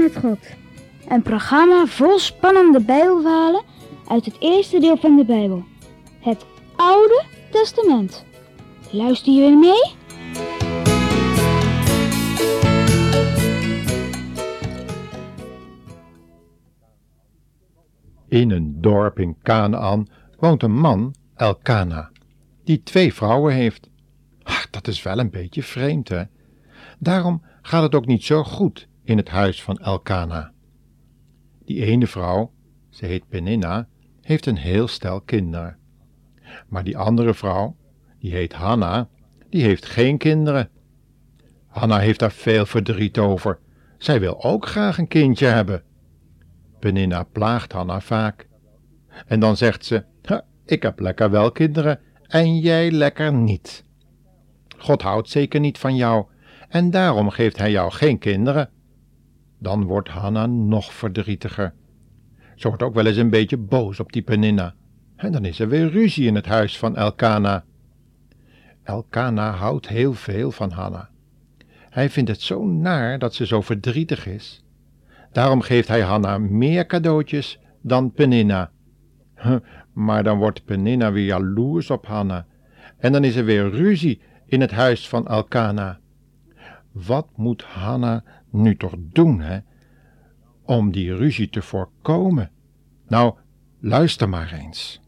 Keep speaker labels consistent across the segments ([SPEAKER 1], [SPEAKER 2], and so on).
[SPEAKER 1] met God. Een programma vol spannende Bijbelverhalen uit het eerste deel van de Bijbel, het Oude Testament. Luister je mee?
[SPEAKER 2] In een dorp in Canaan woont een man, Elkana, die twee vrouwen heeft. Ach, dat is wel een beetje vreemd, hè? Daarom gaat het ook niet zo goed in het huis van Elkana. Die ene vrouw, ze heet Peninna, heeft een heel stel kinderen. Maar die andere vrouw, die heet Hanna, die heeft geen kinderen. Hanna heeft daar veel verdriet over. Zij wil ook graag een kindje hebben. Peninna plaagt Hanna vaak. En dan zegt ze: Ik heb lekker wel kinderen en jij lekker niet. God houdt zeker niet van jou en daarom geeft hij jou geen kinderen. Dan wordt Hanna nog verdrietiger. Ze wordt ook wel eens een beetje boos op die Peninna. En dan is er weer ruzie in het huis van Elkana. Elkana houdt heel veel van Hanna. Hij vindt het zo naar dat ze zo verdrietig is. Daarom geeft hij Hanna meer cadeautjes dan Peninna. Maar dan wordt Peninna weer jaloers op Hanna. En dan is er weer ruzie in het huis van Elkana. Wat moet Hanna nu toch doen, hè? Om die ruzie te voorkomen. Nou, luister maar eens.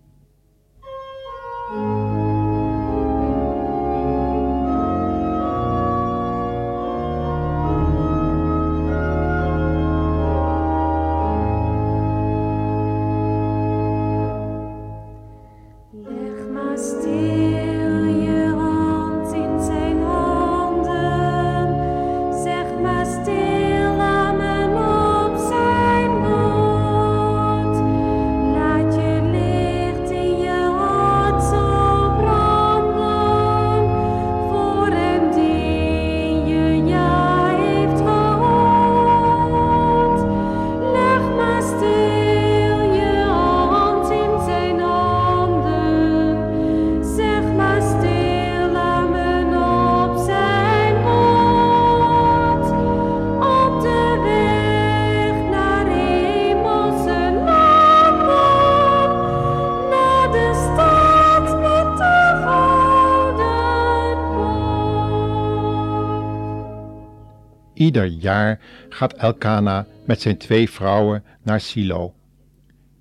[SPEAKER 2] Ieder jaar gaat Elkana met zijn twee vrouwen naar Silo.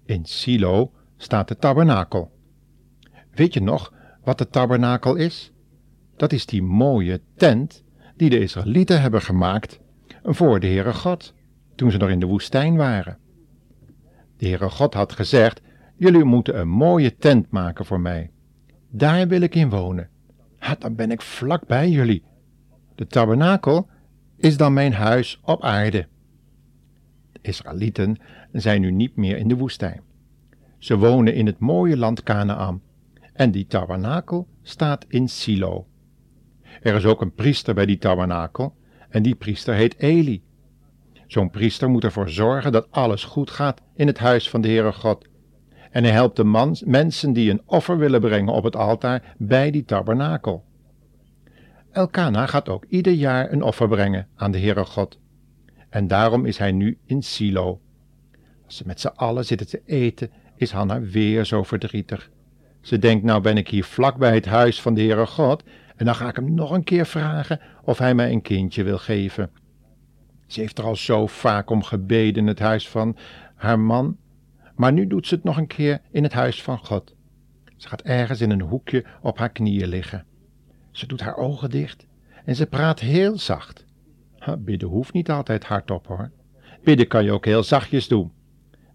[SPEAKER 2] In Silo staat de tabernakel. Weet je nog wat de tabernakel is? Dat is die mooie tent die de Israëlieten hebben gemaakt voor de Heere God, toen ze nog in de woestijn waren. De Heere God had gezegd, jullie moeten een mooie tent maken voor mij. Daar wil ik in wonen. Dan ben ik vlak bij jullie. De tabernakel is dan mijn huis op aarde. De Israëlieten zijn nu niet meer in de woestijn. Ze wonen in het mooie land Canaan en die tabernakel staat in Silo. Er is ook een priester bij die tabernakel en die priester heet Eli. Zo'n priester moet ervoor zorgen dat alles goed gaat in het huis van de Heere God. En hij helpt de mensen die een offer willen brengen op het altaar bij die tabernakel. Elkana gaat ook ieder jaar een offer brengen aan de Heere God. En daarom is hij nu in Silo. Als ze met z'n allen zitten te eten, is Hanna weer zo verdrietig. Ze denkt, nou ben ik hier vlak bij het huis van de Heere God, en dan ga ik hem nog een keer vragen of hij mij een kindje wil geven. Ze heeft er al zo vaak om gebeden in het huis van haar man, maar nu doet ze het nog een keer in het huis van God. Ze gaat ergens in een hoekje op haar knieën liggen. Ze doet haar ogen dicht en ze praat heel zacht. bidden hoeft niet altijd hardop hoor. Bidden kan je ook heel zachtjes doen.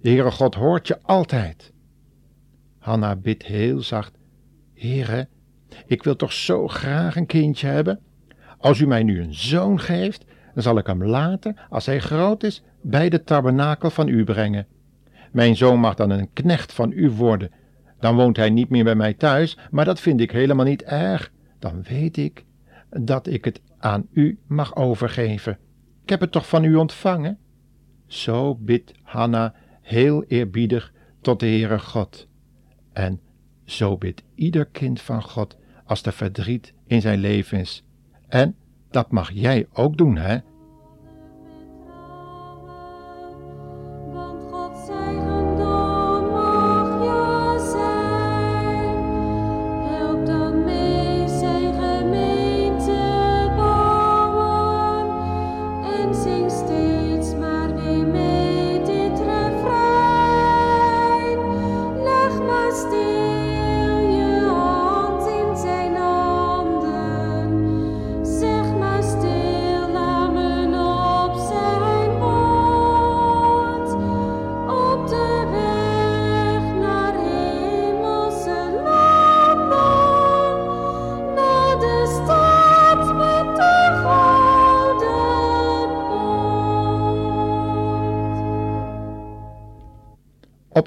[SPEAKER 2] De Heere God hoort je altijd. Hanna bidt heel zacht. Heere, ik wil toch zo graag een kindje hebben. Als u mij nu een zoon geeft, dan zal ik hem later, als hij groot is, bij de tabernakel van u brengen. Mijn zoon mag dan een knecht van u worden. Dan woont hij niet meer bij mij thuis, maar dat vind ik helemaal niet erg dan weet ik dat ik het aan u mag overgeven. Ik heb het toch van u ontvangen? Zo bidt Hanna heel eerbiedig tot de Heere God. En zo bidt ieder kind van God als er verdriet in zijn leven is. En dat mag jij ook doen, hè?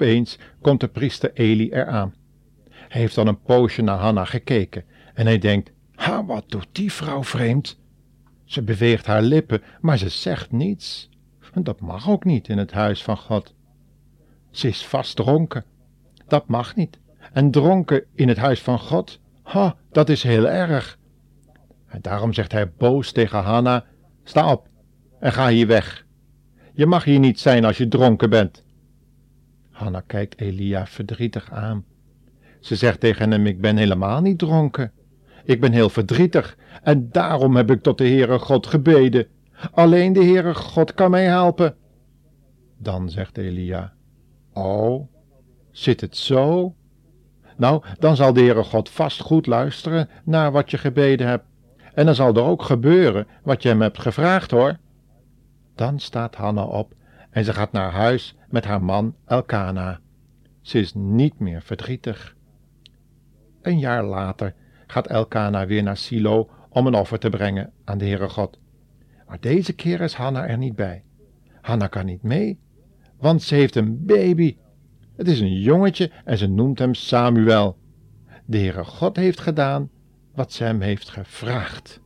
[SPEAKER 2] Opeens komt de priester Eli eraan. Hij heeft al een poosje naar Hanna gekeken en hij denkt: Ha, wat doet die vrouw vreemd? Ze beweegt haar lippen, maar ze zegt niets. Dat mag ook niet in het huis van God. Ze is vast dronken. Dat mag niet. En dronken in het huis van God, ha, dat is heel erg. En daarom zegt hij boos tegen Hanna: Sta op en ga hier weg. Je mag hier niet zijn als je dronken bent. Hanna kijkt Elia verdrietig aan. Ze zegt tegen hem: Ik ben helemaal niet dronken. Ik ben heel verdrietig en daarom heb ik tot de Heere God gebeden. Alleen de Heere God kan mij helpen. Dan zegt Elia: Oh, zit het zo? Nou, dan zal de Heere God vast goed luisteren naar wat je gebeden hebt. En dan zal er ook gebeuren wat je hem hebt gevraagd hoor. Dan staat Hanna op en ze gaat naar huis met haar man Elkana. Ze is niet meer verdrietig. Een jaar later gaat Elkana weer naar Silo om een offer te brengen aan de Heere God. Maar deze keer is Hanna er niet bij. Hanna kan niet mee, want ze heeft een baby. Het is een jongetje en ze noemt hem Samuel. De Heere God heeft gedaan wat ze hem heeft gevraagd.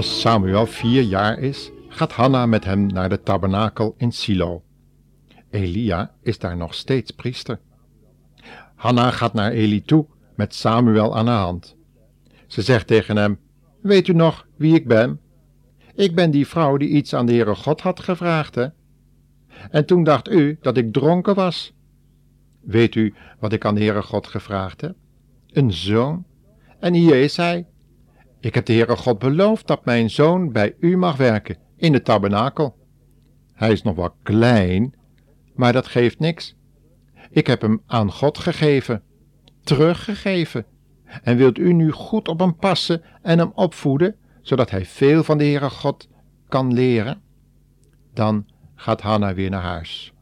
[SPEAKER 2] Als Samuel vier jaar is, gaat Hanna met hem naar de tabernakel in Silo. Elia is daar nog steeds priester. Hanna gaat naar Eli toe met Samuel aan haar hand. Ze zegt tegen hem: Weet u nog wie ik ben? Ik ben die vrouw die iets aan de Heere God had gevraagd, hè? En toen dacht u dat ik dronken was. Weet u wat ik aan de Heere God gevraagd heb? Een zoon. En hier is hij, ik heb de Heere God beloofd dat mijn zoon bij u mag werken in de tabernakel. Hij is nog wel klein, maar dat geeft niks. Ik heb hem aan God gegeven, teruggegeven. En wilt u nu goed op hem passen en hem opvoeden, zodat hij veel van de Heere God kan leren? Dan gaat Hanna weer naar huis.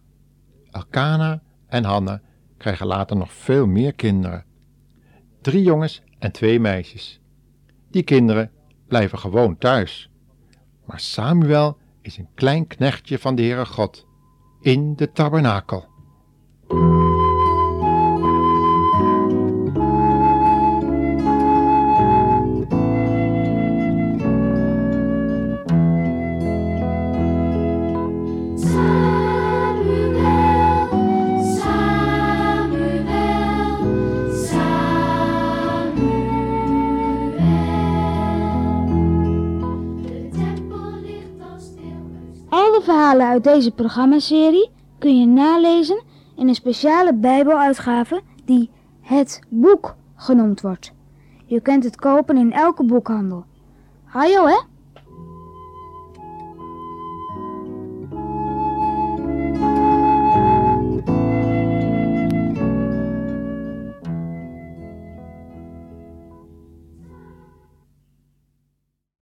[SPEAKER 2] Elkana en Hanna krijgen later nog veel meer kinderen. Drie jongens en twee meisjes. Die kinderen blijven gewoon thuis. Maar Samuel is een klein knechtje van de Heere God in de tabernakel.
[SPEAKER 1] Uit deze programmaserie kun je nalezen in een speciale Bijbeluitgave die Het Boek genoemd wordt. Je kunt het kopen in elke boekhandel. Hajo hè?